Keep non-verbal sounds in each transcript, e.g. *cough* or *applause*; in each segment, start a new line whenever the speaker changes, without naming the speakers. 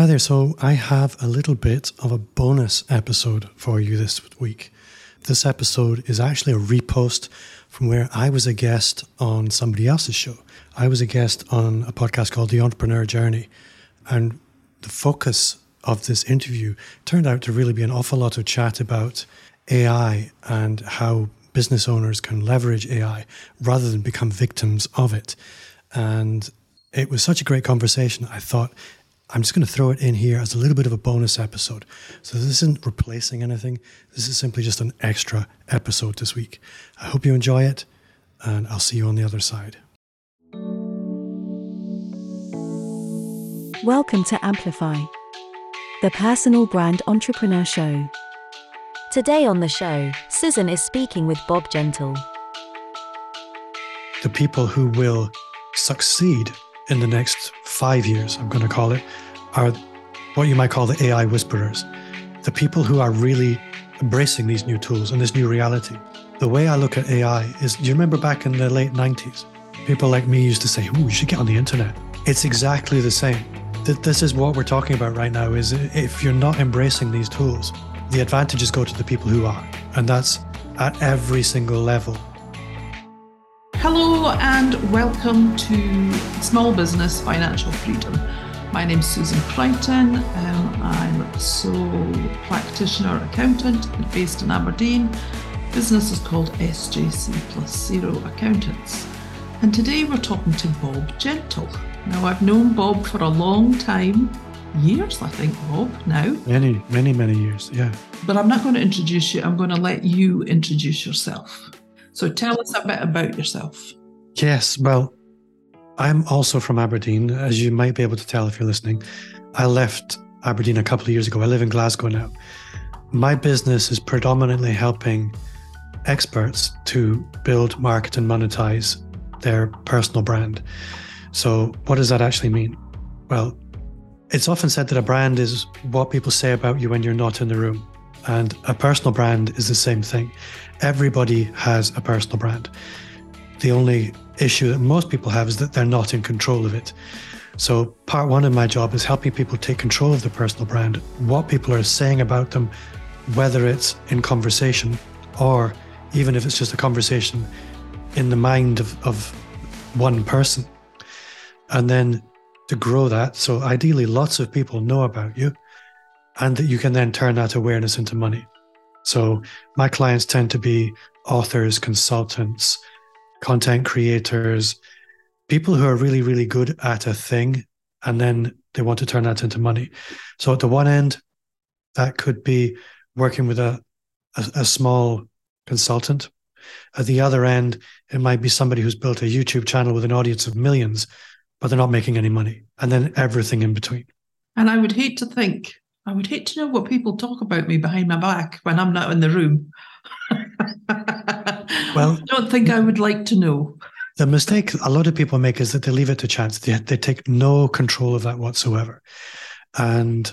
Hi there. So, I have a little bit of a bonus episode for you this week. This episode is actually a repost from where I was a guest on somebody else's show. I was a guest on a podcast called The Entrepreneur Journey. And the focus of this interview turned out to really be an awful lot of chat about AI and how business owners can leverage AI rather than become victims of it. And it was such a great conversation. I thought I'm just going to throw it in here as a little bit of a bonus episode. So this isn't replacing anything. This is simply just an extra episode this week. I hope you enjoy it, and I'll see you on the other side.
Welcome to Amplify, the personal brand entrepreneur show. Today on the show, Susan is speaking with Bob Gentle.
The people who will succeed in the next five years, I'm going to call it, are what you might call the AI whisperers, the people who are really embracing these new tools and this new reality. The way I look at AI is, do you remember back in the late 90s? People like me used to say, "Oh, you should get on the internet." It's exactly the same. This is what we're talking about right now. Is if you're not embracing these tools, the advantages go to the people who are, and that's at every single level
Hello and welcome to Small Business Financial Freedom. My name is Susan Crichton. Um, I'm a sole practitioner accountant based in Aberdeen. Business is called SJC Plus Zero Accountants. And today we're talking to Bob Gentle. Now, I've known Bob for a long time, years, I think, Bob, now.
Many, many, many years, yeah.
But I'm not going to introduce you, I'm going to let you introduce yourself. So tell us a bit about yourself.
Yes, well, I'm also from Aberdeen, as you might be able to tell if you're listening. I left Aberdeen a couple of years ago. I live in Glasgow now. My business is predominantly helping experts to build, market, and monetize their personal brand. So, what does that actually mean? Well, it's often said that a brand is what people say about you when you're not in the room. And a personal brand is the same thing. Everybody has a personal brand. The only issue that most people have is that they're not in control of it. So, part one of my job is helping people take control of their personal brand, what people are saying about them, whether it's in conversation or even if it's just a conversation in the mind of, of one person. And then to grow that. So, ideally, lots of people know about you and that you can then turn that awareness into money. So, my clients tend to be authors, consultants, content creators, people who are really, really good at a thing, and then they want to turn that into money. So at the one end, that could be working with a, a, a small consultant. At the other end, it might be somebody who's built a YouTube channel with an audience of millions, but they're not making any money. And then everything in between.
And I would hate to think, I would hate to know what people talk about me behind my back when I'm not in the room. *laughs* well, I don't think I would like to know.
The mistake a lot of people make is that they leave it to chance. They, they take no control of that whatsoever. And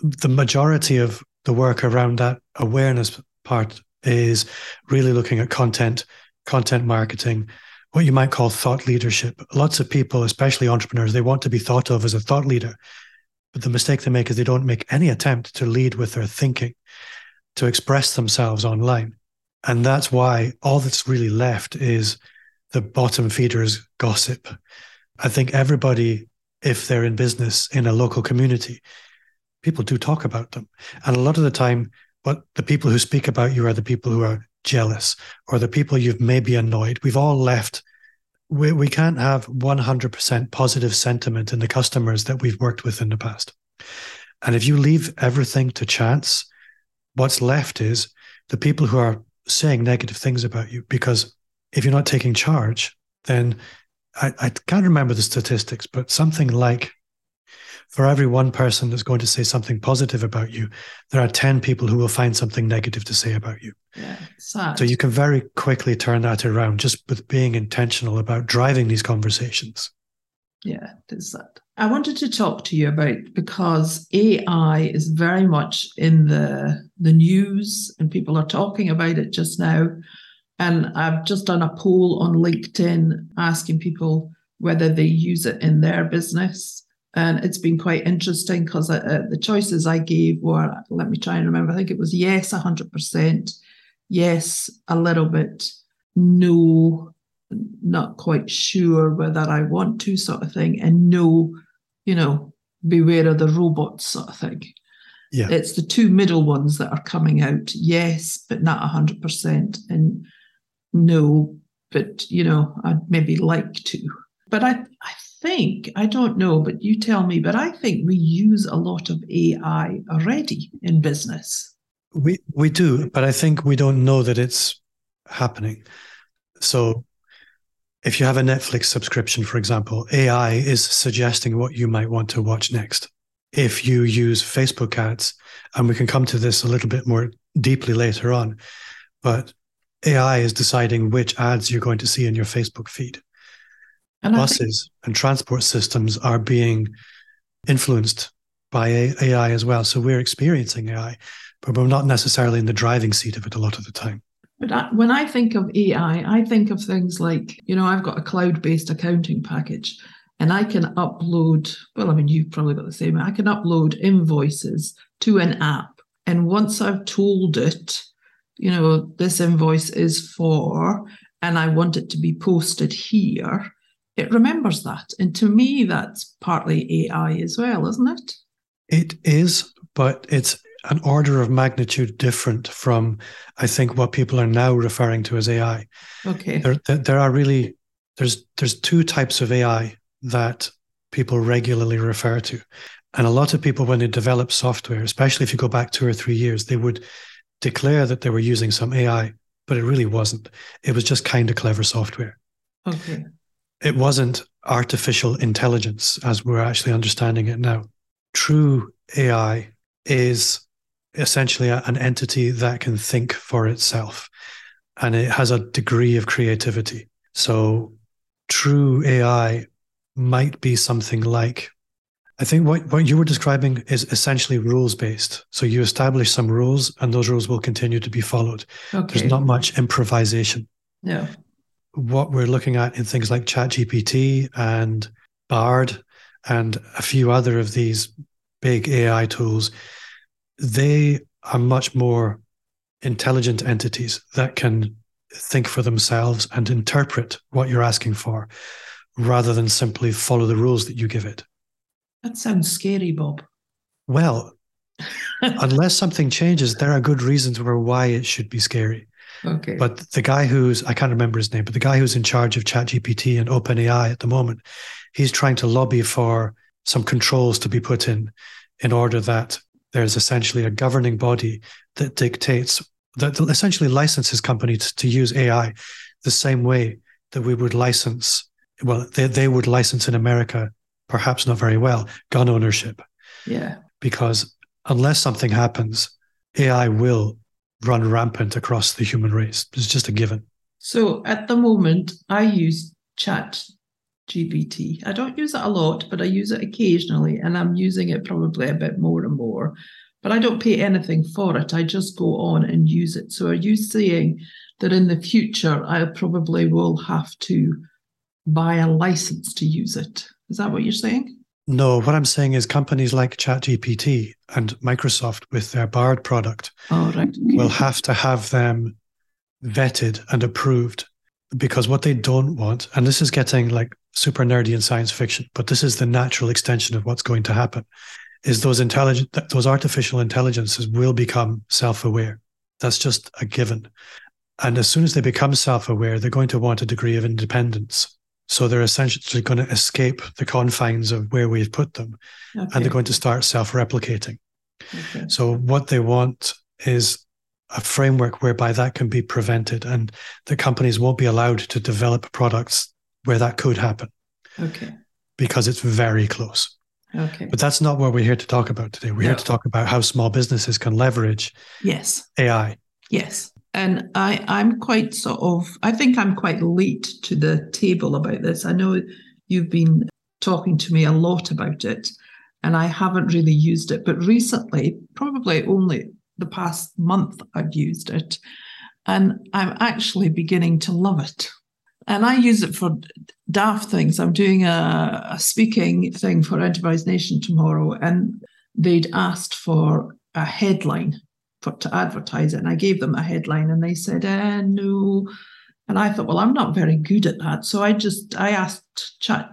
the majority of the work around that awareness part is really looking at content, content marketing, what you might call thought leadership. Lots of people, especially entrepreneurs, they want to be thought of as a thought leader. But the mistake they make is they don't make any attempt to lead with their thinking, to express themselves online. And that's why all that's really left is the bottom feeders gossip. I think everybody, if they're in business in a local community, people do talk about them. And a lot of the time, what the people who speak about you are the people who are jealous or the people you've maybe annoyed. We've all left. We, we can't have 100% positive sentiment in the customers that we've worked with in the past. And if you leave everything to chance, what's left is the people who are saying negative things about you because if you're not taking charge, then I, I can't remember the statistics, but something like for every one person that's going to say something positive about you, there are 10 people who will find something negative to say about you.
Yeah, sad.
So you can very quickly turn that around just with being intentional about driving these conversations.
Yeah, it is that. I wanted to talk to you about because AI is very much in the the news and people are talking about it just now. And I've just done a poll on LinkedIn asking people whether they use it in their business And it's been quite interesting because uh, uh, the choices I gave were let me try and remember, I think it was yes, 100%, yes, a little bit, no, not quite sure whether I want to, sort of thing, and no, you know, beware of the robots, sort of thing.
Yeah.
It's the two middle ones that are coming out. Yes, but not 100%. And no, but, you know, I'd maybe like to. But I, I think, I don't know, but you tell me, but I think we use a lot of AI already in business.
We, we do, but I think we don't know that it's happening. So if you have a Netflix subscription, for example, AI is suggesting what you might want to watch next if you use Facebook ads, and we can come to this a little bit more deeply later on, but AI is deciding which ads you're going to see in your Facebook feed. And Buses think- and transport systems are being influenced by AI as well. So we're experiencing AI, but we're not necessarily in the driving seat of it a lot of the time.
But I, when I think of AI, I think of things like, you know, I've got a cloud based accounting package and I can upload, well, I mean, you've probably got the same, I can upload invoices to an app. And once I've told it, you know, this invoice is for, and I want it to be posted here, it remembers that. And to me, that's partly AI as well, isn't it?
It is, but it's an order of magnitude different from, I think, what people are now referring to as AI.
Okay.
There, there are really there's there's two types of AI that people regularly refer to. And a lot of people, when they develop software, especially if you go back two or three years, they would declare that they were using some AI, but it really wasn't. It was just kind of clever software.
Okay.
It wasn't artificial intelligence as we're actually understanding it now. True AI is essentially an entity that can think for itself and it has a degree of creativity. So, true AI might be something like I think what, what you were describing is essentially rules based. So you establish some rules and those rules will continue to be followed. Okay. There's not much improvisation.
No.
What we're looking at in things like ChatGPT and Bard and a few other of these big AI tools, they are much more intelligent entities that can think for themselves and interpret what you're asking for rather than simply follow the rules that you give it.
That sounds scary, Bob.
Well, *laughs* unless something changes, there are good reasons for why it should be scary.
Okay.
But the guy who's, I can't remember his name, but the guy who's in charge of ChatGPT and OpenAI at the moment, he's trying to lobby for some controls to be put in in order that there's essentially a governing body that dictates, that essentially licenses companies to use AI the same way that we would license well, they, they would license in America, perhaps not very well, gun ownership.
Yeah.
Because unless something happens, AI will run rampant across the human race. It's just a given.
So at the moment, I use Chat GPT. I don't use it a lot, but I use it occasionally, and I'm using it probably a bit more and more. But I don't pay anything for it. I just go on and use it. So are you saying that in the future I probably will have to buy a license to use it. Is that what you're saying?
No, what I'm saying is companies like ChatGPT and Microsoft with their Bard product
oh, right.
will have to have them vetted and approved because what they don't want, and this is getting like super nerdy in science fiction, but this is the natural extension of what's going to happen, is those intelligent those artificial intelligences will become self-aware. That's just a given. And as soon as they become self-aware, they're going to want a degree of independence so they're essentially going to escape the confines of where we've put them okay. and they're going to start self replicating. Okay. So, what they want is a framework whereby that can be prevented and the companies won't be allowed to develop products where that could happen.
Okay.
Because it's very close.
Okay.
But that's not what we're here to talk about today. We're no. here to talk about how small businesses can leverage
yes
AI.
Yes and I, I'm quite sort of, I think I'm quite late to the table about this. I know you've been talking to me a lot about it, and I haven't really used it. But recently, probably only the past month, I've used it, and I'm actually beginning to love it. And I use it for daft things. I'm doing a, a speaking thing for Enterprise Nation tomorrow, and they'd asked for a headline for to advertise it, and I gave them a headline, and they said, eh, "No." And I thought, well, I'm not very good at that, so I just I asked Chat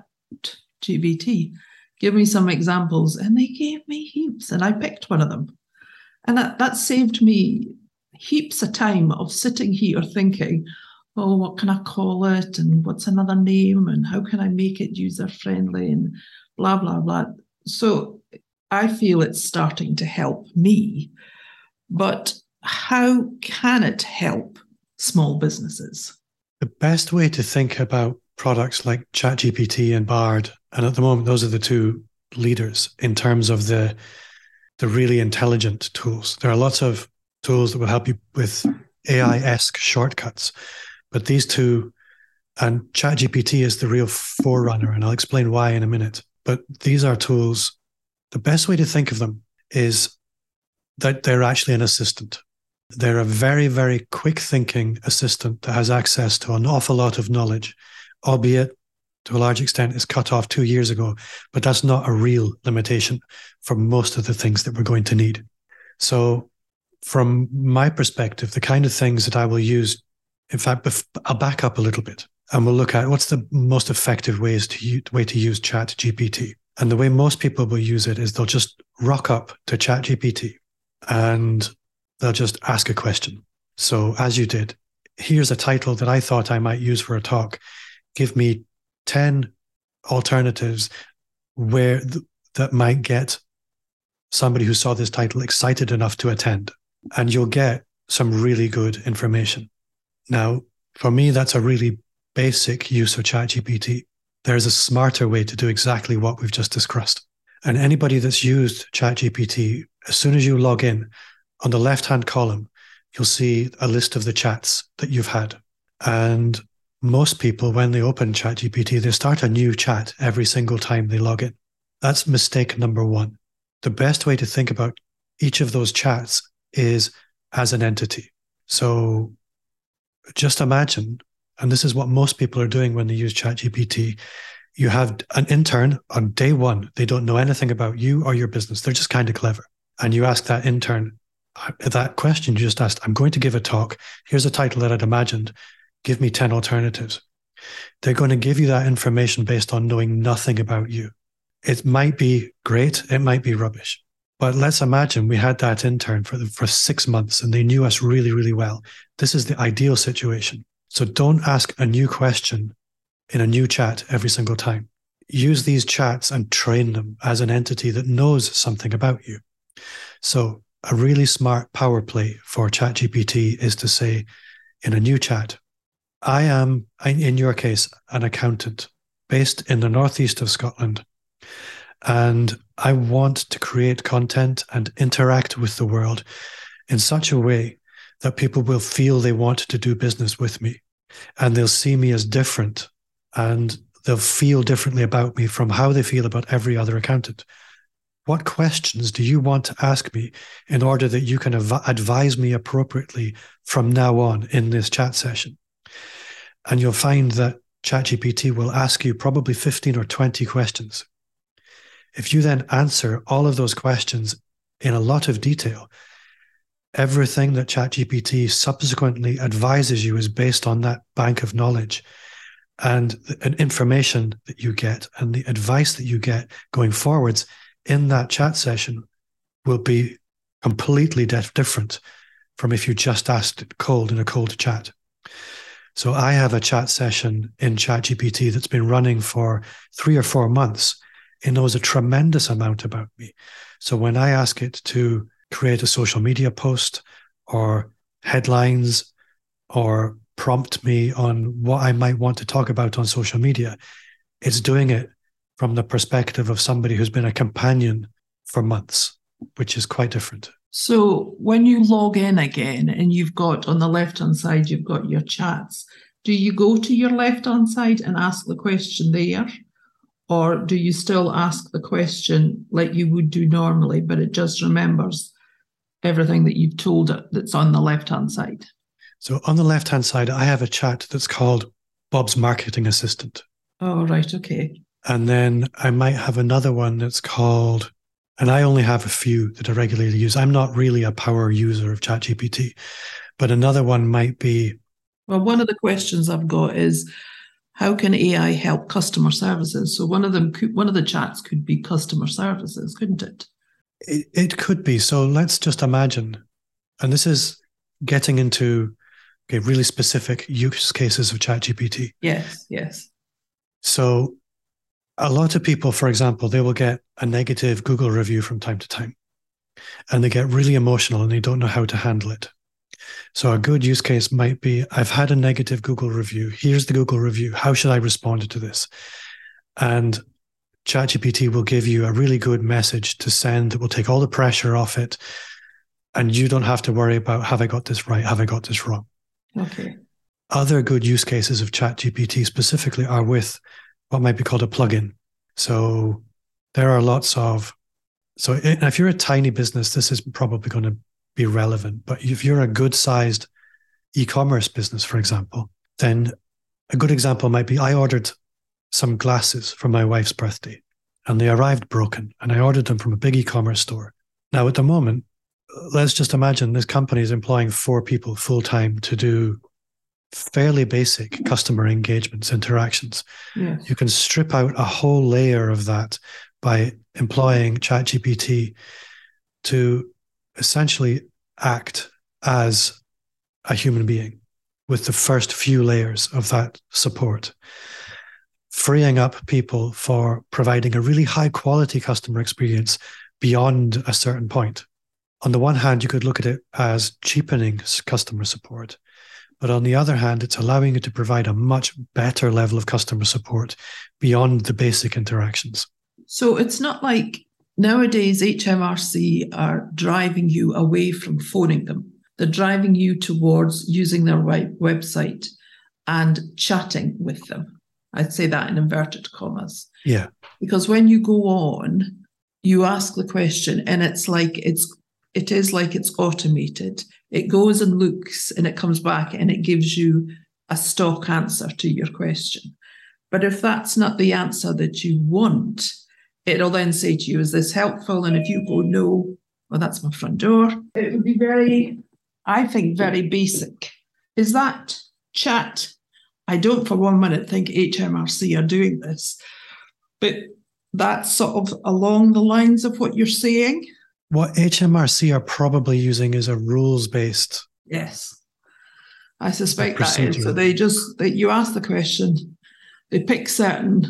GPT, give me some examples, and they gave me heaps, and I picked one of them, and that that saved me heaps of time of sitting here thinking, oh, what can I call it? And what's another name? And how can I make it user friendly? And blah, blah, blah. So I feel it's starting to help me. But how can it help small businesses?
The best way to think about products like ChatGPT and Bard, and at the moment, those are the two leaders in terms of the the really intelligent tools. There are lots of tools that will help you with AI esque shortcuts. But these two, and ChatGPT is the real forerunner, and I'll explain why in a minute. But these are tools. The best way to think of them is that they're actually an assistant. They're a very, very quick thinking assistant that has access to an awful lot of knowledge, albeit to a large extent is cut off two years ago. But that's not a real limitation for most of the things that we're going to need. So, from my perspective, the kind of things that I will use in fact, I'll back up a little bit and we'll look at what's the most effective ways to way to use Chat GPT. And the way most people will use it is they'll just rock up to Chat GPT and they'll just ask a question. So, as you did, here's a title that I thought I might use for a talk. Give me 10 alternatives where th- that might get somebody who saw this title excited enough to attend. And you'll get some really good information. Now, for me, that's a really basic use of ChatGPT. There's a smarter way to do exactly what we've just discussed. And anybody that's used ChatGPT, as soon as you log in, on the left hand column, you'll see a list of the chats that you've had. And most people, when they open ChatGPT, they start a new chat every single time they log in. That's mistake number one. The best way to think about each of those chats is as an entity. So just imagine, and this is what most people are doing when they use ChatGPT. You have an intern on day one, they don't know anything about you or your business. They're just kind of clever. And you ask that intern uh, that question you just asked, I'm going to give a talk. Here's a title that I'd imagined. Give me 10 alternatives. They're going to give you that information based on knowing nothing about you. It might be great, it might be rubbish. But let's imagine we had that intern for for six months and they knew us really, really well. This is the ideal situation. So don't ask a new question in a new chat every single time. Use these chats and train them as an entity that knows something about you. So a really smart power play for ChatGPT is to say in a new chat, I am, in your case, an accountant based in the northeast of Scotland. And I want to create content and interact with the world in such a way that people will feel they want to do business with me and they'll see me as different and they'll feel differently about me from how they feel about every other accountant. What questions do you want to ask me in order that you can av- advise me appropriately from now on in this chat session? And you'll find that ChatGPT will ask you probably 15 or 20 questions if you then answer all of those questions in a lot of detail, everything that ChatGPT subsequently advises you is based on that bank of knowledge and the information that you get and the advice that you get going forwards in that chat session will be completely different from if you just asked it cold in a cold chat. So I have a chat session in ChatGPT that's been running for three or four months it knows a tremendous amount about me. So when I ask it to create a social media post or headlines or prompt me on what I might want to talk about on social media, it's doing it from the perspective of somebody who's been a companion for months, which is quite different.
So when you log in again and you've got on the left hand side, you've got your chats, do you go to your left hand side and ask the question there? Or do you still ask the question like you would do normally, but it just remembers everything that you've told it that's on the left hand side?
So on the left hand side, I have a chat that's called Bob's marketing assistant.
Oh, right. Okay.
And then I might have another one that's called, and I only have a few that I regularly use. I'm not really a power user of ChatGPT, but another one might be.
Well, one of the questions I've got is how can AI help customer services? So one of them could, one of the chats could be customer services, couldn't it?
It, it could be. So let's just imagine, and this is getting into okay, really specific use cases of ChatGPT.
Yes, yes.
So a lot of people, for example, they will get a negative Google review from time to time and they get really emotional and they don't know how to handle it. So a good use case might be I've had a negative Google review. Here's the Google review. How should I respond to this? And ChatGPT will give you a really good message to send that will take all the pressure off it. And you don't have to worry about have I got this right? Have I got this wrong?
Okay.
Other good use cases of ChatGPT specifically are with what might be called a plugin. So there are lots of so if you're a tiny business, this is probably going to be relevant. But if you're a good sized e-commerce business, for example, then a good example might be I ordered some glasses for my wife's birthday and they arrived broken and I ordered them from a big e-commerce store. Now at the moment, let's just imagine this company is employing four people full time to do fairly basic customer engagements, interactions.
Yes.
You can strip out a whole layer of that by employing ChatGPT to essentially act as a human being with the first few layers of that support, freeing up people for providing a really high quality customer experience beyond a certain point on the one hand, you could look at it as cheapening customer support. But on the other hand, it's allowing you to provide a much better level of customer support beyond the basic interactions.
So it's not like nowadays HMRC are driving you away from phoning them. They're driving you towards using their website and chatting with them. I'd say that in inverted commas.
Yeah.
Because when you go on, you ask the question and it's like it's it is like it's automated. It goes and looks and it comes back and it gives you a stock answer to your question. But if that's not the answer that you want, it'll then say to you, Is this helpful? And if you go, No, well, that's my front door, it would be very, I think, very basic. Is that chat? I don't for one minute think HMRC are doing this, but that's sort of along the lines of what you're saying.
What HMRC are probably using is a rules based.
Yes. I suspect that is. So they just, they, you ask the question, they pick certain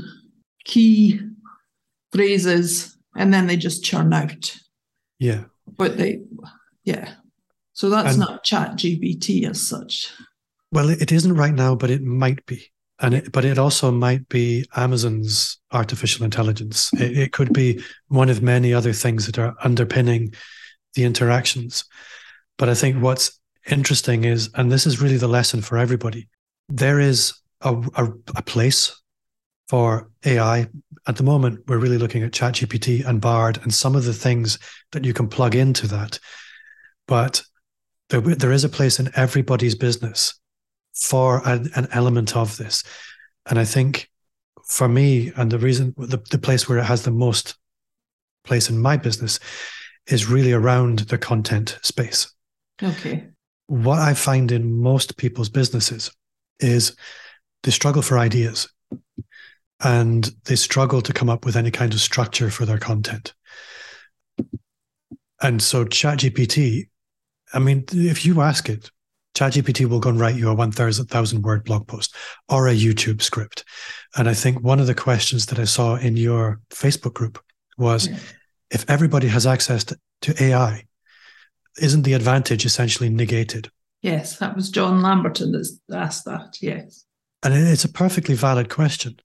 key phrases, and then they just churn out.
Yeah.
But they, yeah. So that's and, not Chat GPT as such.
Well, it isn't right now, but it might be and it, but it also might be Amazon's artificial intelligence. Mm-hmm. It, it, could be one of many other things that are underpinning the interactions. But I think what's interesting is, and this is really the lesson for everybody, there is a, a, a place for AI. At the moment, we're really looking at ChatGPT and Bard and some of the things that you can plug into that. But there, there is a place in everybody's business for an, an element of this. And I think for me, and the reason, the, the place where it has the most place in my business is really around the content space.
Okay.
What I find in most people's businesses is they struggle for ideas and they struggle to come up with any kind of structure for their content. And so ChatGPT, I mean, if you ask it, ChatGPT will go and write you a 1,000 word blog post or a YouTube script. And I think one of the questions that I saw in your Facebook group was yeah. if everybody has access to, to AI, isn't the advantage essentially negated?
Yes, that was John Lamberton that asked that. Yes.
And it's a perfectly valid question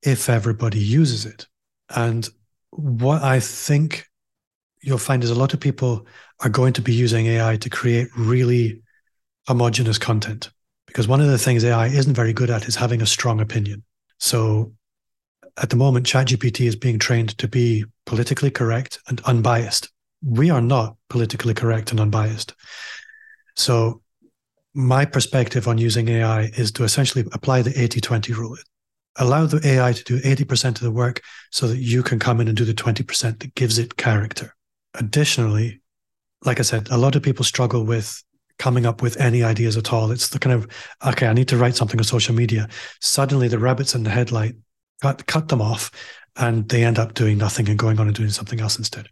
if everybody uses it. And what I think you'll find is a lot of people are going to be using AI to create really homogenous content. Because one of the things AI isn't very good at is having a strong opinion. So at the moment, ChatGPT is being trained to be politically correct and unbiased. We are not politically correct and unbiased. So my perspective on using AI is to essentially apply the 80 20 rule. Allow the AI to do 80% of the work so that you can come in and do the 20% that gives it character. Additionally, like I said, a lot of people struggle with coming up with any ideas at all. It's the kind of, okay, I need to write something on social media. Suddenly the rabbits in the headlight cut, cut them off and they end up doing nothing and going on and doing something else instead.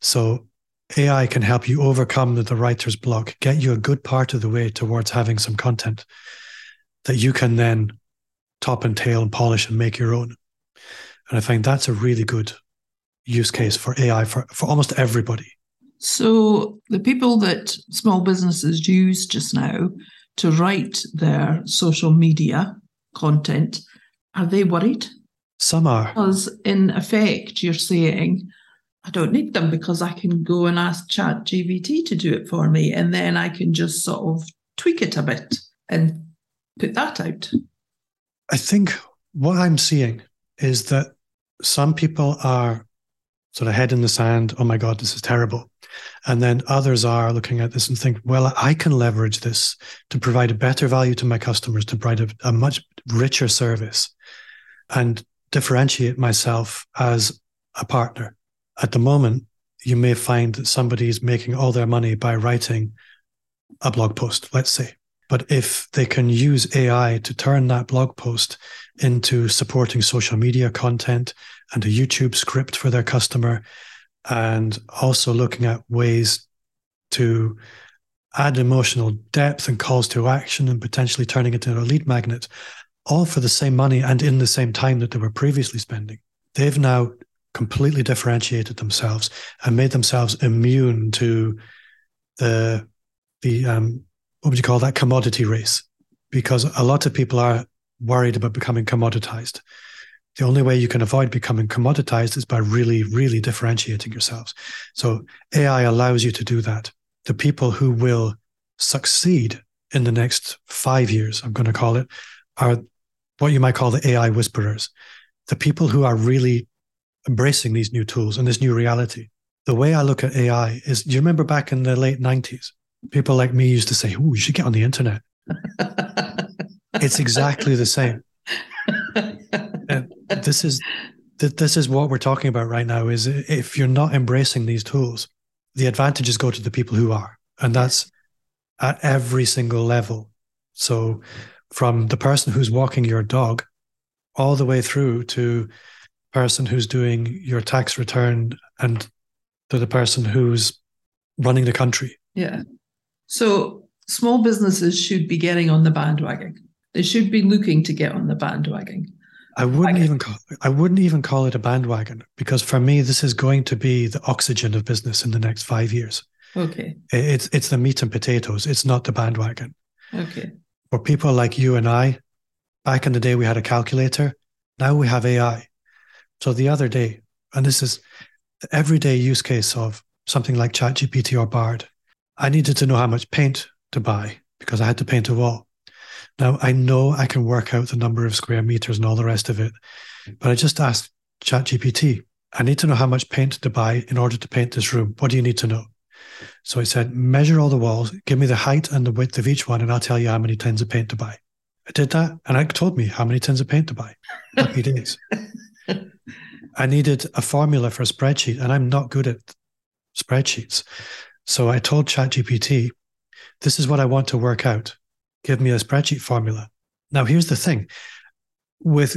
So AI can help you overcome the, writer's block, get you a good part of the way towards having some content that you can then top and tail and polish and make your own. And I find that's a really good use case for AI for, for almost everybody.
So the people that small businesses use just now to write their social media content, are they worried?
Some are.
Because in effect, you're saying, I don't need them because I can go and ask Chat GPT to do it for me, and then I can just sort of tweak it a bit and put that out.
I think what I'm seeing is that some people are sort of head in the sand, oh my God, this is terrible. And then others are looking at this and think, well, I can leverage this to provide a better value to my customers, to provide a, a much richer service and differentiate myself as a partner. At the moment, you may find that somebody is making all their money by writing a blog post, let's say. But if they can use AI to turn that blog post into supporting social media content and a YouTube script for their customer, and also looking at ways to add emotional depth and calls to action and potentially turning it into a lead magnet, all for the same money and in the same time that they were previously spending. They've now completely differentiated themselves and made themselves immune to the the um, what would you call that commodity race? Because a lot of people are worried about becoming commoditized. The only way you can avoid becoming commoditized is by really, really differentiating yourselves. So AI allows you to do that. The people who will succeed in the next five years, I'm going to call it, are what you might call the AI whisperers, the people who are really embracing these new tools and this new reality. The way I look at AI is, do you remember back in the late 90s? People like me used to say, Oh, you should get on the internet. *laughs* it's exactly the same. This is this is what we're talking about right now is if you're not embracing these tools the advantages go to the people who are and that's at every single level. So from the person who's walking your dog all the way through to person who's doing your tax return and to the person who's running the country.
Yeah. So small businesses should be getting on the bandwagon. They should be looking to get on the bandwagon
I wouldn't even call I wouldn't even call it a bandwagon because for me this is going to be the oxygen of business in the next five years.
Okay.
It's it's the meat and potatoes. It's not the bandwagon.
Okay.
For people like you and I, back in the day we had a calculator. Now we have AI. So the other day, and this is the everyday use case of something like ChatGPT or Bard. I needed to know how much paint to buy because I had to paint a wall. Now, I know I can work out the number of square meters and all the rest of it, but I just asked ChatGPT, I need to know how much paint to buy in order to paint this room. What do you need to know? So I said, measure all the walls, give me the height and the width of each one, and I'll tell you how many tins of paint to buy. I did that, and it told me how many tins of paint to buy. Happy *laughs* days. I needed a formula for a spreadsheet, and I'm not good at spreadsheets. So I told ChatGPT, this is what I want to work out give me a spreadsheet formula. Now, here's the thing with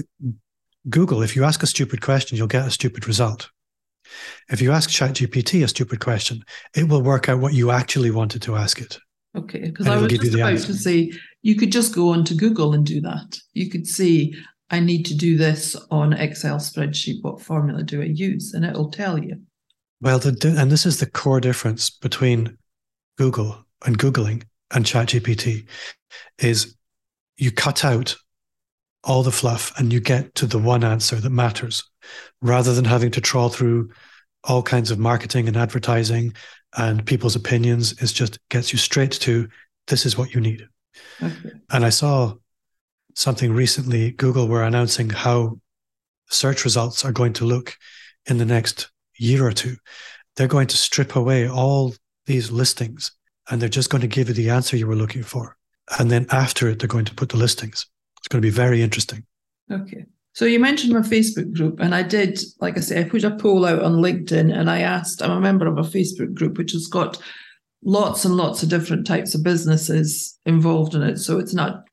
Google, if you ask a stupid question, you'll get a stupid result. If you ask ChatGPT a stupid question, it will work out what you actually wanted to ask it.
Okay, because I was just about answer. to say you could just go onto Google and do that. You could say, I need to do this on Excel spreadsheet. What formula do I use? And it'll tell you.
Well, the, and this is the core difference between Google and Googling and ChatGPT is you cut out all the fluff and you get to the one answer that matters rather than having to trawl through all kinds of marketing and advertising and people's opinions. It just gets you straight to this is what you need. Okay. And I saw something recently, Google were announcing how search results are going to look in the next year or two. They're going to strip away all these listings and they're just going to give you the answer you were looking for. And then after it, they're going to put the listings. It's going to be very interesting.
Okay. So you mentioned my Facebook group, and I did, like I say, I put a poll out on LinkedIn and I asked, I'm a member of a Facebook group which has got lots and lots of different types of businesses involved in it. So it's not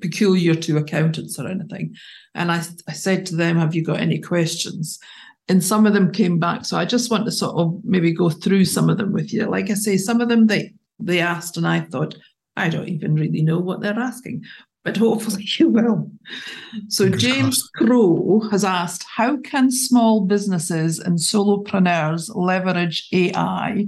peculiar to accountants or anything. And I, I said to them, Have you got any questions? And some of them came back. So I just want to sort of maybe go through some of them with you. Like I say, some of them they they asked, and I thought, I don't even really know what they're asking, but hopefully *laughs* you will. So Fingers James Crow has asked, how can small businesses and solopreneurs leverage AI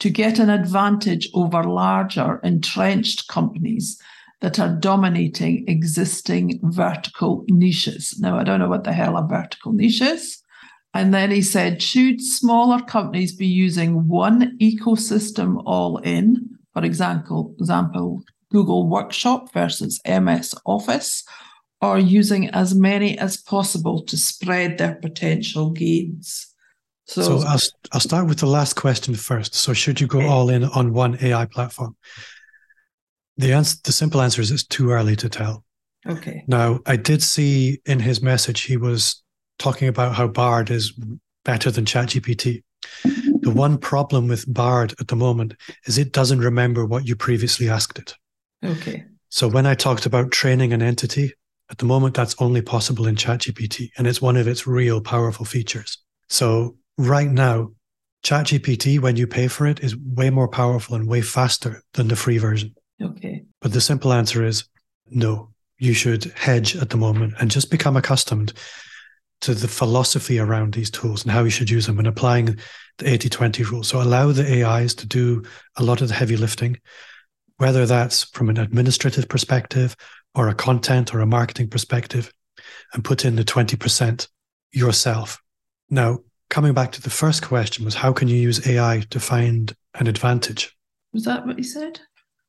to get an advantage over larger entrenched companies that are dominating existing vertical niches? Now, I don't know what the hell a vertical niche is. And then he said, should smaller companies be using one ecosystem all in? For example, example, Google Workspace versus MS Office, or using as many as possible to spread their potential gains?
So, so I'll, I'll start with the last question first. So, should you go all in on one AI platform? The answer, the simple answer is it's too early to tell.
Okay.
Now, I did see in his message he was talking about how Bard is better than ChatGPT. The one problem with Bard at the moment is it doesn't remember what you previously asked it.
Okay.
So when I talked about training an entity, at the moment that's only possible in ChatGPT, and it's one of its real powerful features. So right now, ChatGPT, when you pay for it, is way more powerful and way faster than the free version.
Okay.
But the simple answer is no. You should hedge at the moment and just become accustomed to the philosophy around these tools and how you should use them and applying the 80 20 rule. So allow the AIs to do a lot of the heavy lifting whether that's from an administrative perspective or a content or a marketing perspective, and put in the 20% yourself. Now, coming back to the first question was how can you use AI to find an advantage?
Was that what you said?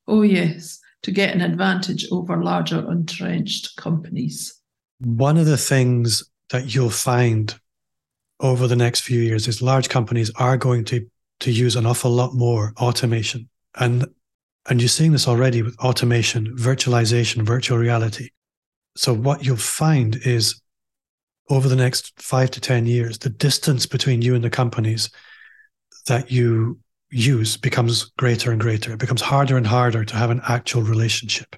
Oh, yes, to get an advantage over larger entrenched companies.
One of the things that you'll find over the next few years is large companies are going to, to use an awful lot more automation. And and you're seeing this already with automation, virtualization, virtual reality. So, what you'll find is over the next five to 10 years, the distance between you and the companies that you use becomes greater and greater. It becomes harder and harder to have an actual relationship.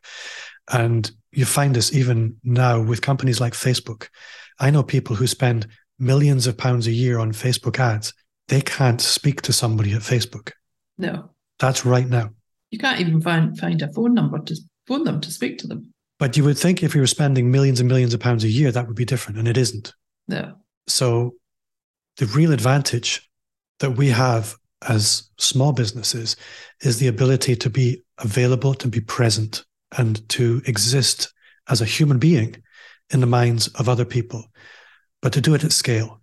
And you find this even now with companies like Facebook. I know people who spend millions of pounds a year on Facebook ads. They can't speak to somebody at Facebook.
No.
That's right now.
You can't even find find a phone number to phone them to speak to them.
But you would think if you were spending millions and millions of pounds a year, that would be different, and it isn't.
No.
So the real advantage that we have as small businesses is the ability to be available, to be present, and to exist as a human being in the minds of other people, but to do it at scale.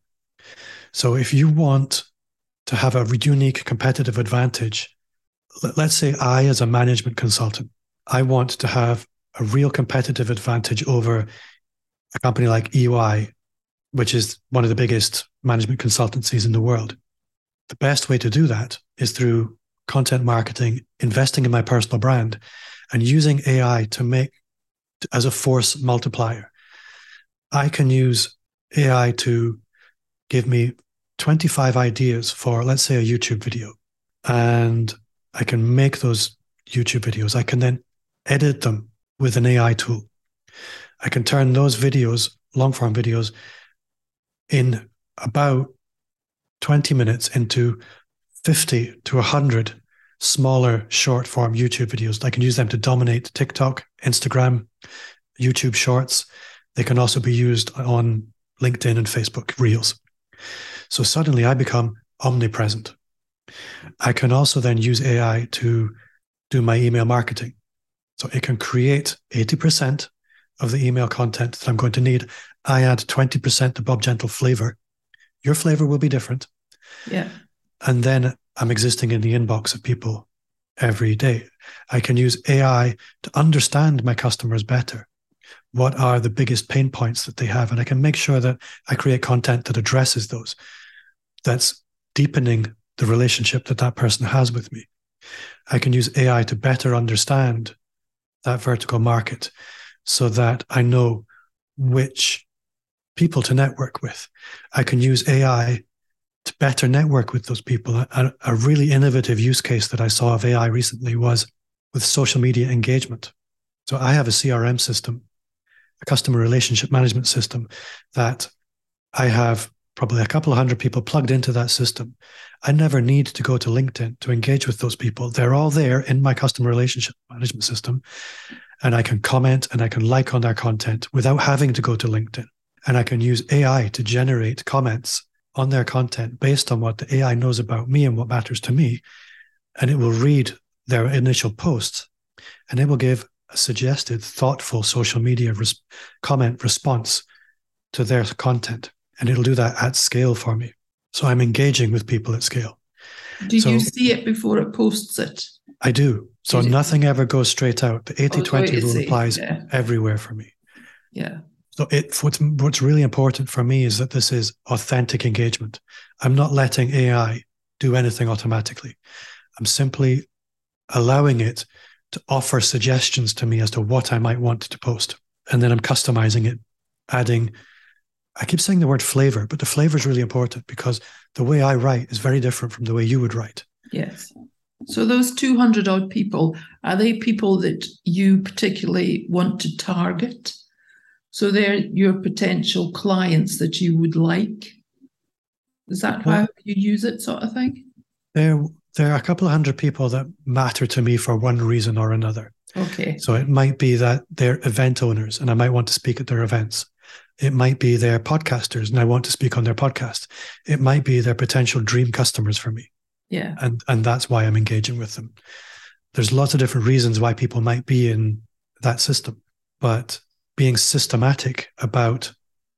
So if you want to have a unique competitive advantage let's say I, as a management consultant, I want to have a real competitive advantage over a company like EY, which is one of the biggest management consultancies in the world. The best way to do that is through content marketing, investing in my personal brand, and using AI to make as a force multiplier. I can use AI to give me 25 ideas for, let's say, a YouTube video. And I can make those YouTube videos. I can then edit them with an AI tool. I can turn those videos, long form videos, in about 20 minutes into 50 to 100 smaller short form YouTube videos. I can use them to dominate TikTok, Instagram, YouTube shorts. They can also be used on LinkedIn and Facebook Reels. So suddenly I become omnipresent. I can also then use AI to do my email marketing. So it can create 80% of the email content that I'm going to need. I add 20% to Bob Gentle flavor. Your flavor will be different.
Yeah.
And then I'm existing in the inbox of people every day. I can use AI to understand my customers better. What are the biggest pain points that they have? And I can make sure that I create content that addresses those. That's deepening the relationship that that person has with me. I can use AI to better understand that vertical market so that I know which people to network with. I can use AI to better network with those people. A, a, really innovative use case that I saw of AI recently was with social media engagement. So I have a CRM system, a customer relationship management system that I have probably a couple of hundred people plugged into that system. I never need to go to LinkedIn to engage with those people. They're all there in my customer relationship management system. And I can comment and I can like on their content without having to go to LinkedIn. And I can use AI to generate comments on their content based on what the AI knows about me and what matters to me. And it will read their initial posts and it will give suggested, thoughtful social media res- comment response to their content and it'll do that at scale for me. So I'm engaging with people at scale.
Do so, you see it before it posts it?
I do. So do nothing ever goes straight out. The 80 20 rule applies yeah. everywhere for me.
Yeah.
So it what's what's really important for me is that this is authentic engagement. I'm not letting AI do anything automatically. I'm simply allowing it to offer suggestions to me as to what I might want to post. And then I'm customizing it, adding I keep saying the word flavor, but the flavor is really important because the way I write is very different from the way you would write.
Yes. So those 200 odd people, are they people that you particularly want to target? So they're your potential clients that you would like? Is that well, how you use it, sort of thing?
There, there are a couple of hundred people that matter to me for one reason or another.
Okay.
So it might be that they're event owners and I might want to speak at their events. It might be their podcasters and I want to speak on their podcast. It might be their potential dream customers for me.
Yeah.
And and that's why I'm engaging with them. There's lots of different reasons why people might be in that system, but being systematic about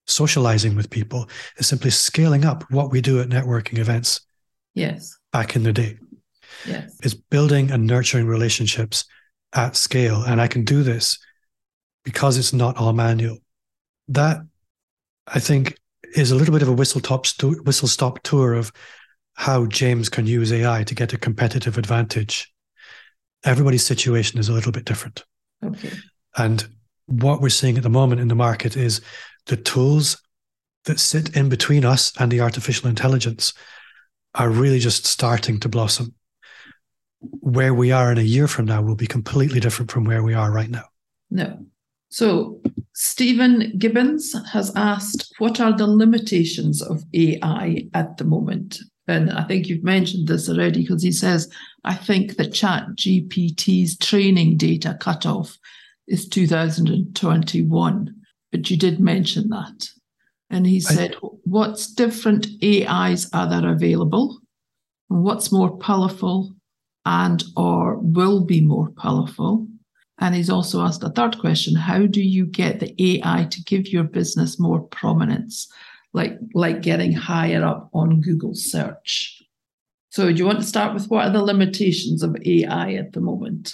socializing with people is simply scaling up what we do at networking events.
Yes.
Back in the day.
Yes.
It's building and nurturing relationships at scale. And I can do this because it's not all manual that I think is a little bit of a whistle top stu- whistle stop tour of how James can use AI to get a competitive advantage. Everybody's situation is a little bit different.
Okay.
And what we're seeing at the moment in the market is the tools that sit in between us and the artificial intelligence are really just starting to blossom. Where we are in a year from now will be completely different from where we are right now.
No. So Stephen Gibbons has asked, what are the limitations of AI at the moment? And I think you've mentioned this already because he says, I think the Chat GPT's training data cutoff is 2021. But you did mention that. And he said, I, what's different AIs are there available? What's more powerful and or will be more powerful? And he's also asked a third question How do you get the AI to give your business more prominence, like, like getting higher up on Google search? So, do you want to start with what are the limitations of AI at the moment?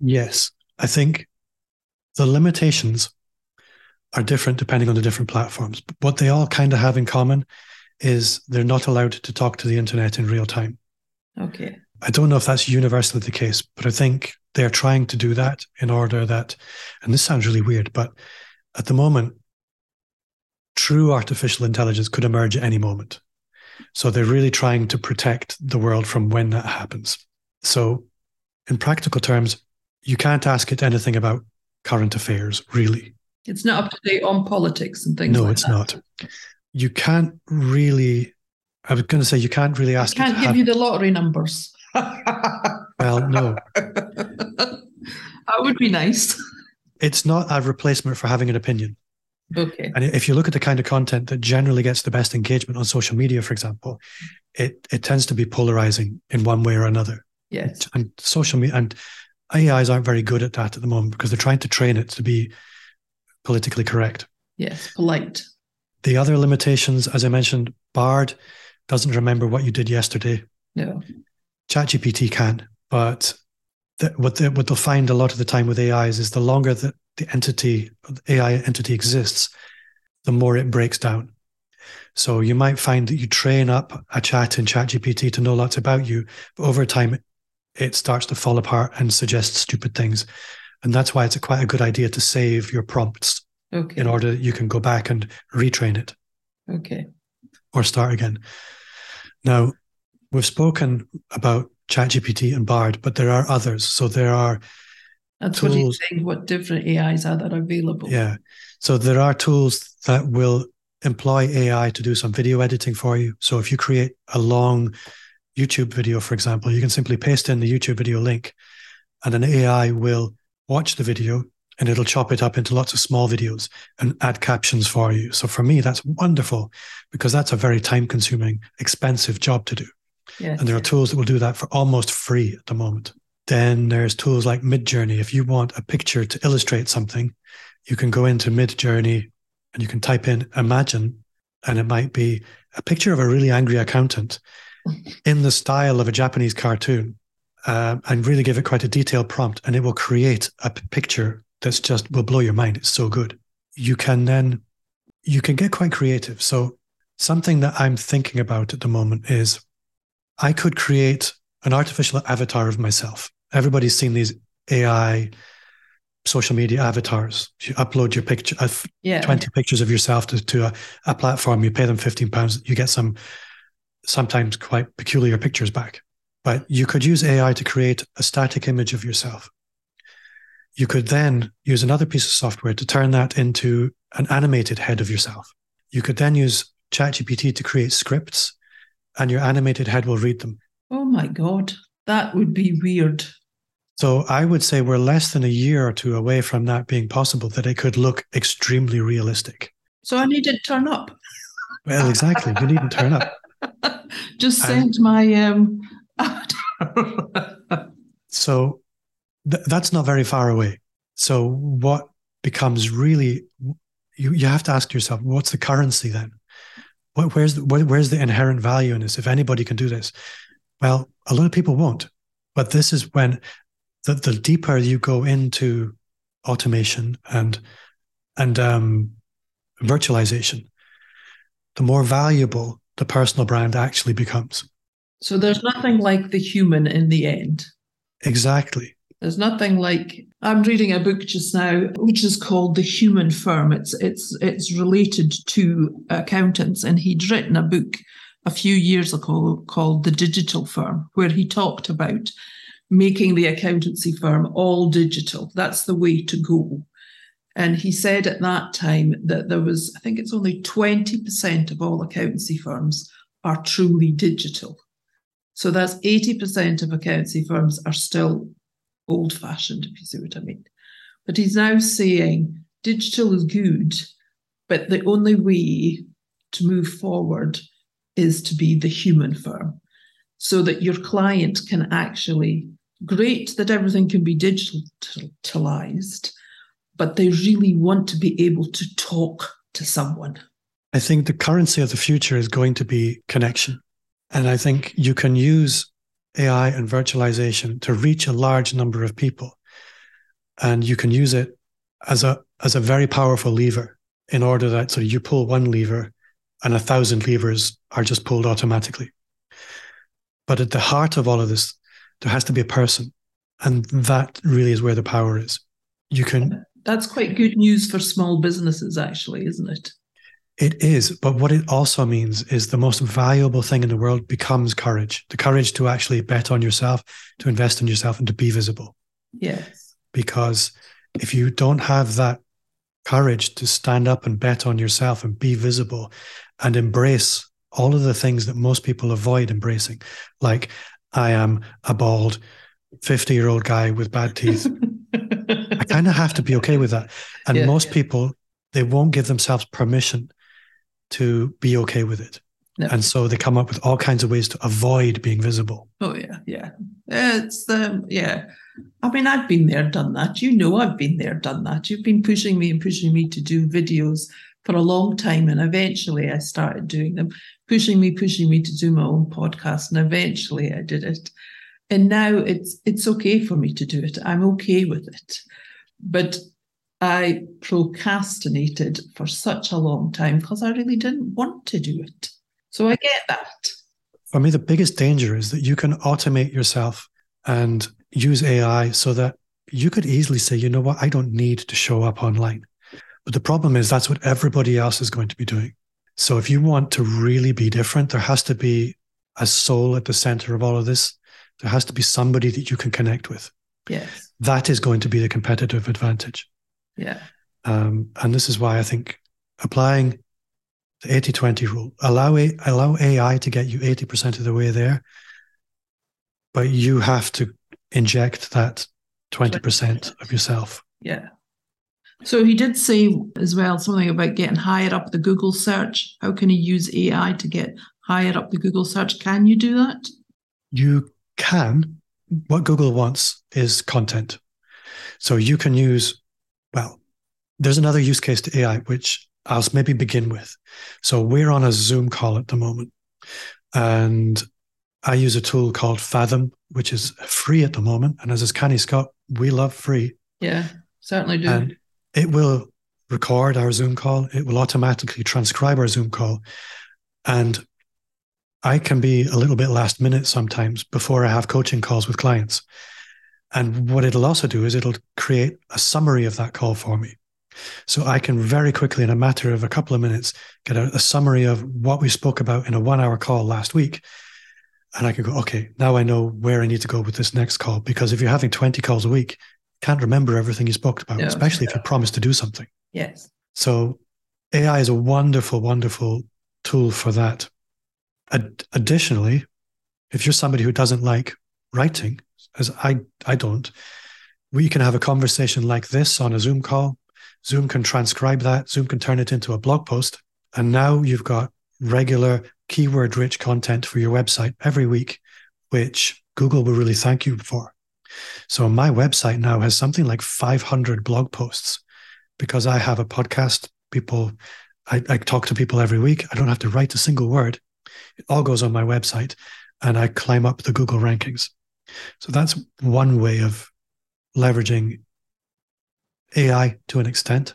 Yes, I think the limitations are different depending on the different platforms. But what they all kind of have in common is they're not allowed to talk to the internet in real time.
Okay.
I don't know if that's universally the case, but I think they're trying to do that in order that, and this sounds really weird, but at the moment, true artificial intelligence could emerge at any moment. So they're really trying to protect the world from when that happens. So, in practical terms, you can't ask it anything about current affairs, really.
It's not up to date on politics and things
no,
like
it's not. You can't really, I was going to say, you can't really ask
it. Can't give have, you the lottery numbers. *laughs*
well, no.
that would be nice.
It's not a replacement for having an opinion.
Okay.
And if you look at the kind of content that generally gets the best engagement on social media, for example, it it tends to be polarizing in one way or another.
Yes.
And social media and AIs aren't very good at that at the moment because they're trying to train it to be politically correct.
Yes, polite.
The other limitations, as I mentioned, Bard doesn't remember what you did yesterday.
No.
ChatGPT can, but the, what, they, what they'll find a lot of the time with AIs is the longer that the entity, the AI entity exists, the more it breaks down. So you might find that you train up a chat in ChatGPT to know lots about you, but over time, it starts to fall apart and suggest stupid things. And that's why it's a quite a good idea to save your prompts
Okay.
in order that you can go back and retrain it
Okay.
or start again. Now, we've spoken about ChatGPT and Bard, but there are others. So there are,
That's what he's
Tools.
saying. What different AIs are that are available?
yeah. So there are tools that will employ AI to do some video editing for you. So if you create a long YouTube video, for example, you can simply paste in the YouTube video link and an AI will watch the video and it'll chop it up into lots of small videos and add captions for you. So for me, that's wonderful because that's a very time consuming, expensive job to do.
Yes.
And there are tools that will do that for almost free at the moment. Then there's tools like Midjourney. If you want a picture to illustrate something, you can go into Midjourney and you can type in imagine, and it might be a picture of a really angry accountant *laughs* in the style of a Japanese cartoon, uh, and really give it quite a detailed prompt, and it will create a picture that's just will blow your mind. It's so good. You can then you can get quite creative. So something that I'm thinking about at the moment is I could create an artificial avatar of myself. Everybody's seen these AI social media avatars. You upload your picture, uh,
yeah.
20 pictures of yourself to, to a, a platform, you pay them 15 pounds, you get some sometimes quite peculiar pictures back. But you could use AI to create a static image of yourself. You could then use another piece of software to turn that into an animated head of yourself. You could then use ChatGPT to create scripts, and your animated head will read them.
Oh my God. That would be weird.
So I would say we're less than a year or two away from that being possible, that it could look extremely realistic.
So I need to turn up.
Well, exactly. You needn't turn up. *laughs*
Just
And-
send my um *laughs*
So th- that's not very far away. So what becomes really you you have to ask yourself, what's the currency then? What, where's the, where, where's the inherent value in this? If anybody can do this, well, a lot of people won't. But this is when the, the deeper you go into automation and and um, virtualization, the more valuable the personal brand actually becomes.
so there's nothing like the human in the end.
Exactly.
There's nothing like I'm reading a book just now which is called The Human Firm. It's it's it's related to accountants and he'd written a book a few years ago called The Digital Firm where he talked about making the accountancy firm all digital. That's the way to go. And he said at that time that there was, I think it's only 20% of all accountancy firms are truly digital. So that's 80% of accountancy firms are still old fashioned, if you see what I mean. But he's now saying digital is good, but the only way to move forward is to be the human firm so that your client can actually, great that everything can be digitalized, but they really want to be able to talk to someone.
I think the currency of the future is going to be connection. And I think you can use AI and virtualization to reach a large number of people. And you can use it as a as a very powerful lever in order that so you pull one lever and a thousand levers are just pulled automatically. But at the heart of all of this, there has to be a person. And that really is where the power is. You can
That's quite good news for small businesses, actually, isn't it?
It is, but what it also means is the most valuable thing in the world becomes courage the courage to actually bet on yourself, to invest in yourself, and to be visible.
Yes.
Because if you don't have that courage to stand up and bet on yourself and be visible and embrace all of the things that most people avoid embracing, like I am a bald 50 year old guy with bad teeth. *laughs* I kind of have to be okay with that. And
Yeah,
most
yeah.
people, they won't give themselves permission to be okay with it.
No.
And so they come up with all kinds of ways to avoid being visible.
Oh yeah, yeah. It's um yeah. I mean, I've been there, done that. You know, I've been there, done that. You've been pushing me and pushing me to do videos for a long time, and eventually I started doing them. Pushing me, pushing me to do my own podcast, and eventually I did it. And now it's it's okay for me to do it. I'm okay with it, but I procrastinated for such a long time because I really didn't want to do it. So I get that.
For me, the biggest danger is that you can automate yourself and use AI so that you could easily say, you know what, I don't need to show up online. But the problem is that's what everybody else is going to be doing. So if you want to really be different, there has to be a soul at the center of all of this. There has to be somebody that you can connect with.
Yes.
That is going to be the competitive advantage.
Yeah.
Um, and this is why I think applying the 80 20 rule, allow, a, allow AI to get you 80% of the way there, but you have to inject that 20% of yourself.
Yeah. So he did say as well something about getting higher up the Google search. How can he use AI to get higher up the Google search? Can you do that?
You can. What Google wants is content. So you can use, well, there's another use case to AI, which I'll maybe begin with. So we're on a Zoom call at the moment. And I use a tool called Fathom, which is free at the moment. And as is Canny Scott, we love free.
Yeah, certainly do.
And it will record our Zoom call. It will automatically transcribe our Zoom call. And I can be a little bit last minute sometimes before I have coaching calls with clients. And what it'll also do is it'll create a summary of that call for me. So I can very quickly, in a matter of a couple of minutes, get a, a summary of what we spoke about in a one hour call last week. And I can go, okay, now I know where I need to go with this next call. Because if you're having 20 calls a week, can't remember everything you spoke about, especially if you promise to do something.
Yes.
So AI is a wonderful, wonderful tool for that. Ad- additionally, if you're somebody who doesn't like writing, as I, I don't, we can have a conversation like this on a Zoom call. Zoom can transcribe that. Zoom can turn it into a blog post. And now you've got regular keyword rich content for your website every week, which Google will really thank you for. So my website now has something like 500 blog posts because I have a podcast. People, I, I talk to people every week. I don't have to write a single word. It all goes on my website and I climb up the Google rankings. So that's one way of leveraging AI to an extent.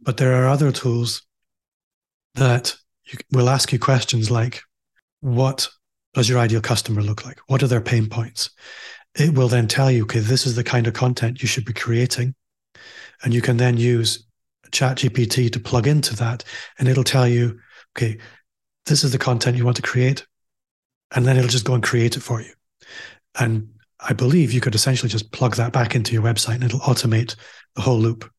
But there are other tools that you, will ask you questions like, what does your ideal customer look like? What are their pain points? It will then tell you, okay, this is the kind of content you should be creating. And you can then use ChatGPT to plug into that, and it'll tell you, okay, this is the content you want to create. And then it'll just go and create it for you. And I believe you could essentially just plug that back into your website and it'll automate the whole loop.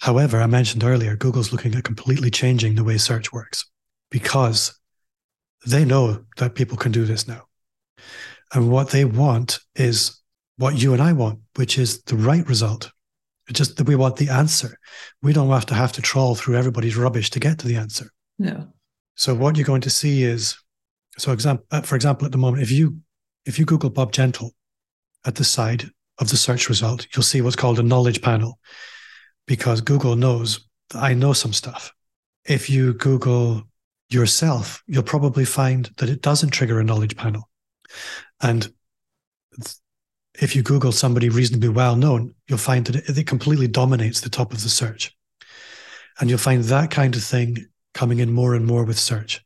However, I mentioned earlier, Google's looking at completely changing the way search works because they know that people can do this now. And what they want is what you and I want, which is the right result. It's just that we want the answer. We don't have to have to trawl through everybody's rubbish to get to the answer.
No.
So what you're going to see is, so example, uh, for example, at the moment, if you if you Google Bob Gentle at the side of the search result, you'll see what's called a knowledge panel, because Google knows I know some stuff. If you Google yourself, you'll probably find that it doesn't trigger a knowledge panel. And if you Google somebody reasonably well known, you'll find that it, it completely dominates the top of the search. And you'll find that kind of thing coming in more and more with search.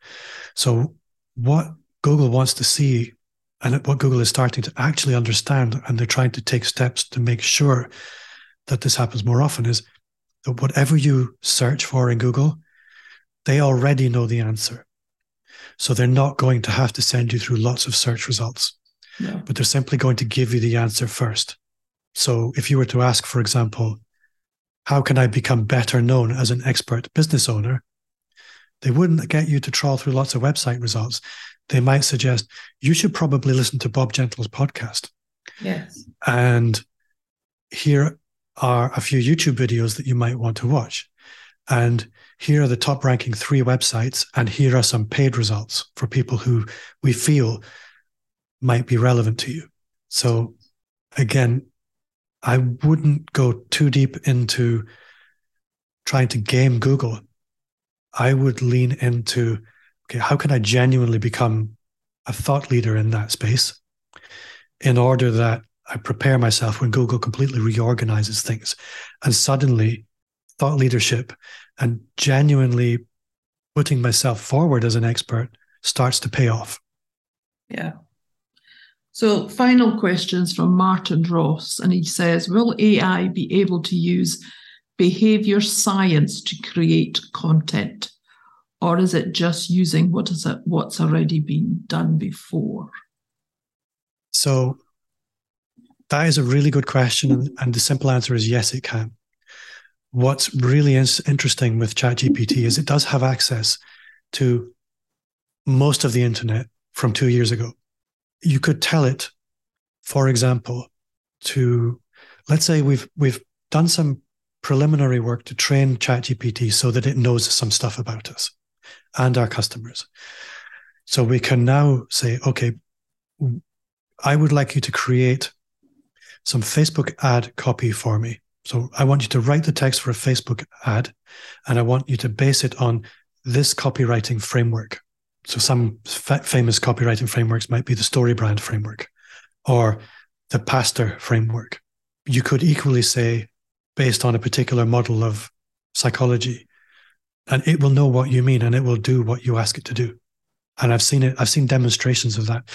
So, what Google wants to see, and what Google is starting to actually understand, and they're trying to take steps to make sure that this happens more often, is that whatever you search for in Google, they already know the answer. So they're not going to have to send you through lots of search results,
no.
but they're simply going to give you the answer first. So if you were to ask, for example, how can I become better known as an expert business owner? They wouldn't get you to trawl through lots of website results. They might suggest you should probably listen to Bob Gentle's podcast.
Yes.
And here are a few YouTube videos that you might want to watch. And here are the top ranking three websites, and here are some paid results for people who we feel might be relevant to you. So, again, I wouldn't go too deep into trying to game Google. I would lean into okay, how can I genuinely become a thought leader in that space in order that I prepare myself when Google completely reorganizes things and suddenly thought leadership and genuinely putting myself forward as an expert starts to pay off.
Yeah. So, final questions from Martin Ross, and he says Will AI be able to use behavior science to create content? Or is it just using what is it what's already been done before?
So that is a really good question. And, the simple answer is yes, it can. What's really interesting with ChatGPT is it does have access to most of the internet from two years ago. You could tell it, for example, to let's say we've we've done some preliminary work to train ChatGPT so that it knows some stuff about us and our customers. So we can now say, okay, I would like you to create some Facebook ad copy for me. So I want you to write the text for a Facebook ad, and I want you to base it on this copywriting framework. So some famous copywriting frameworks might be the StoryBrand framework or the Pastor framework. You could equally say, based on a particular model of psychology, and it will know what you mean and it will do what you ask it to do. And I've seen it, I've seen demonstrations of that.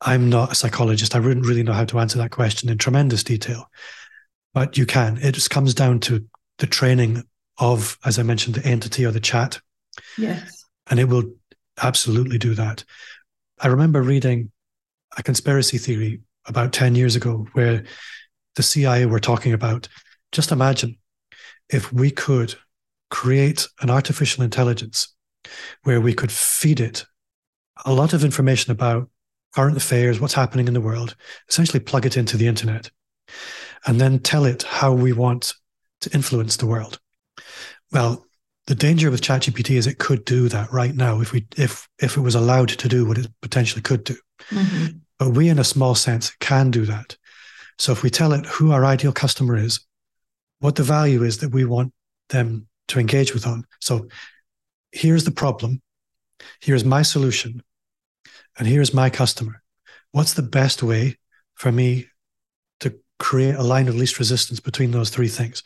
I'm not a psychologist. I wouldn't really know how to answer that question in tremendous detail, but you can. It just comes down to the training of, as I mentioned, the entity or the chat.
Yes.
And it will absolutely do that. I remember reading a conspiracy theory about 10 years ago where the CIA were talking about just imagine if we could create an artificial intelligence where we could feed it a lot of information about current affairs, what's happening in the world, essentially plug it into the internet, and then tell it how we want to influence the world. Well, the danger with ChatGPT is it could do that right now if we if if it was allowed to do what it potentially could do. Mm-hmm. But we, in a small sense, can do that. So if we tell it who our ideal customer is, what the value is that we want them to engage with on. So here's the problem. Here's my solution and here's my customer. What's the best way for me to create a line of least resistance between those three things?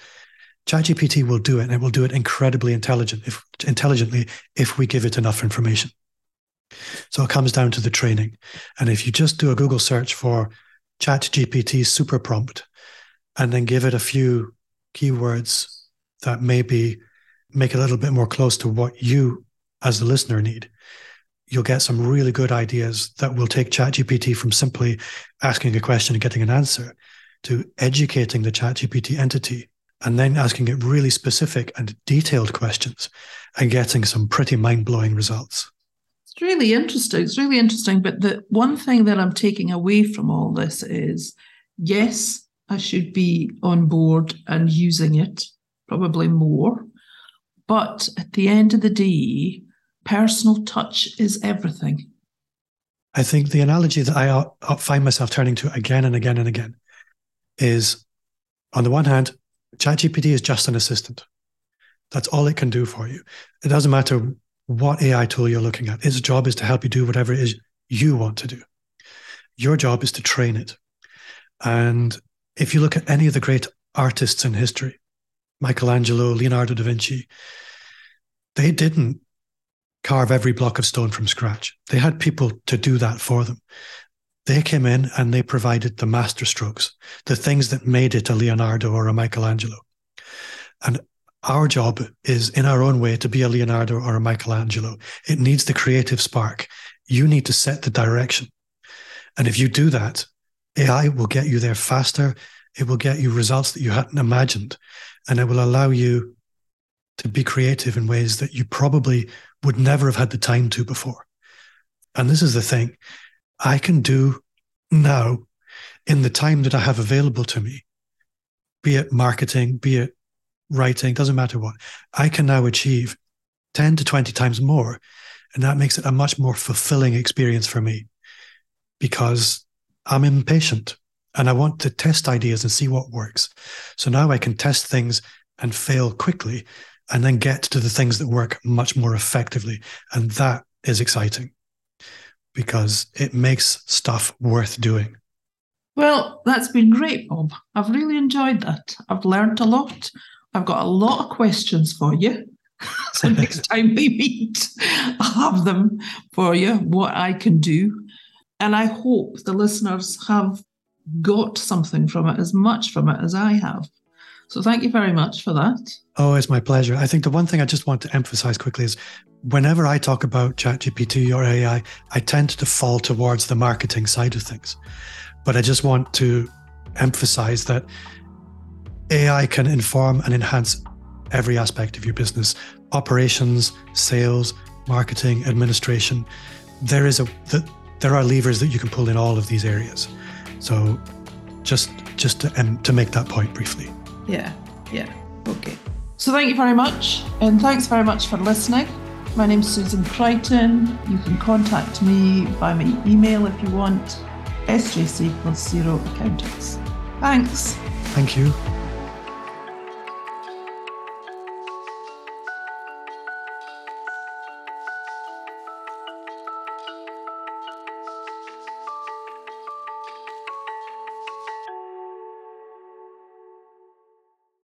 ChatGPT will do it, and it will do it incredibly intelligent if, intelligently if we give it enough information. So it comes down to the training. And if you just do a Google search for ChatGPT super prompt and then give it a few keywords that maybe make it a little bit more close to what you as the listener need, you'll get some really good ideas that will take ChatGPT from simply asking a question and getting an answer to educating the ChatGPT entity and then asking it really specific and detailed questions and getting some pretty mind blowing results.
It's really interesting. It's really interesting. But the one thing that I'm taking away from all this is yes, I should be on board and using it, probably more. But at the end of the day, personal touch is everything.
I think the analogy that I uh, find myself turning to again and again and again is on the one hand, ChatGPT is just an assistant. That's all it can do for you. It doesn't matter what AI tool you're looking at. Its job is to help you do whatever it is you want to do. Your job is to train it. And if you look at any of the great artists in history, Michelangelo, Leonardo da Vinci, they didn't carve every block of stone from scratch. They had people to do that for them. They came in and they provided the master strokes, the things that made it a Leonardo or a Michelangelo. And our job is in our own way to be a Leonardo or a Michelangelo. It needs the creative spark. You need to set the direction. And if you do that, AI will get you there faster. It will get you results that you hadn't imagined. And it will allow you to be creative in ways that you probably would never have had the time to before. And this is the thing I can do now in the time that I have available to me, be it marketing, be it writing, doesn't matter what, I can now achieve 10 to 20 times more. And that makes it a much more fulfilling experience for me because I'm impatient and I want to test ideas and see what works. So now I can test things and fail quickly and then get to the things that work much more effectively. And that is exciting because it makes stuff worth doing.
Well, that's been great, Bob. I've really enjoyed that. I've learned a lot. I've got a lot of questions for you. *laughs* so *laughs* next time we meet, I'll have them for you, what I can do. And I hope the listeners have got something from it, as much from it as I have. So thank you very much for that.
Oh, it's my pleasure. I think the one thing I just want to emphasize quickly is whenever I talk about ChatGPT or AI, I tend to fall towards the marketing side of things. But I just want to emphasize that AI can inform and enhance every aspect of your business operations, sales, marketing, administration. There is a the, there are levers that you can pull in all of these areas. So just just to, um, to make that point briefly.
Yeah, yeah. Okay. So thank you very much. And thanks very much for listening. My name's Susan Crichton. You can contact me by my email if you want. SJC plus zero accountants. Thanks.
Thank you.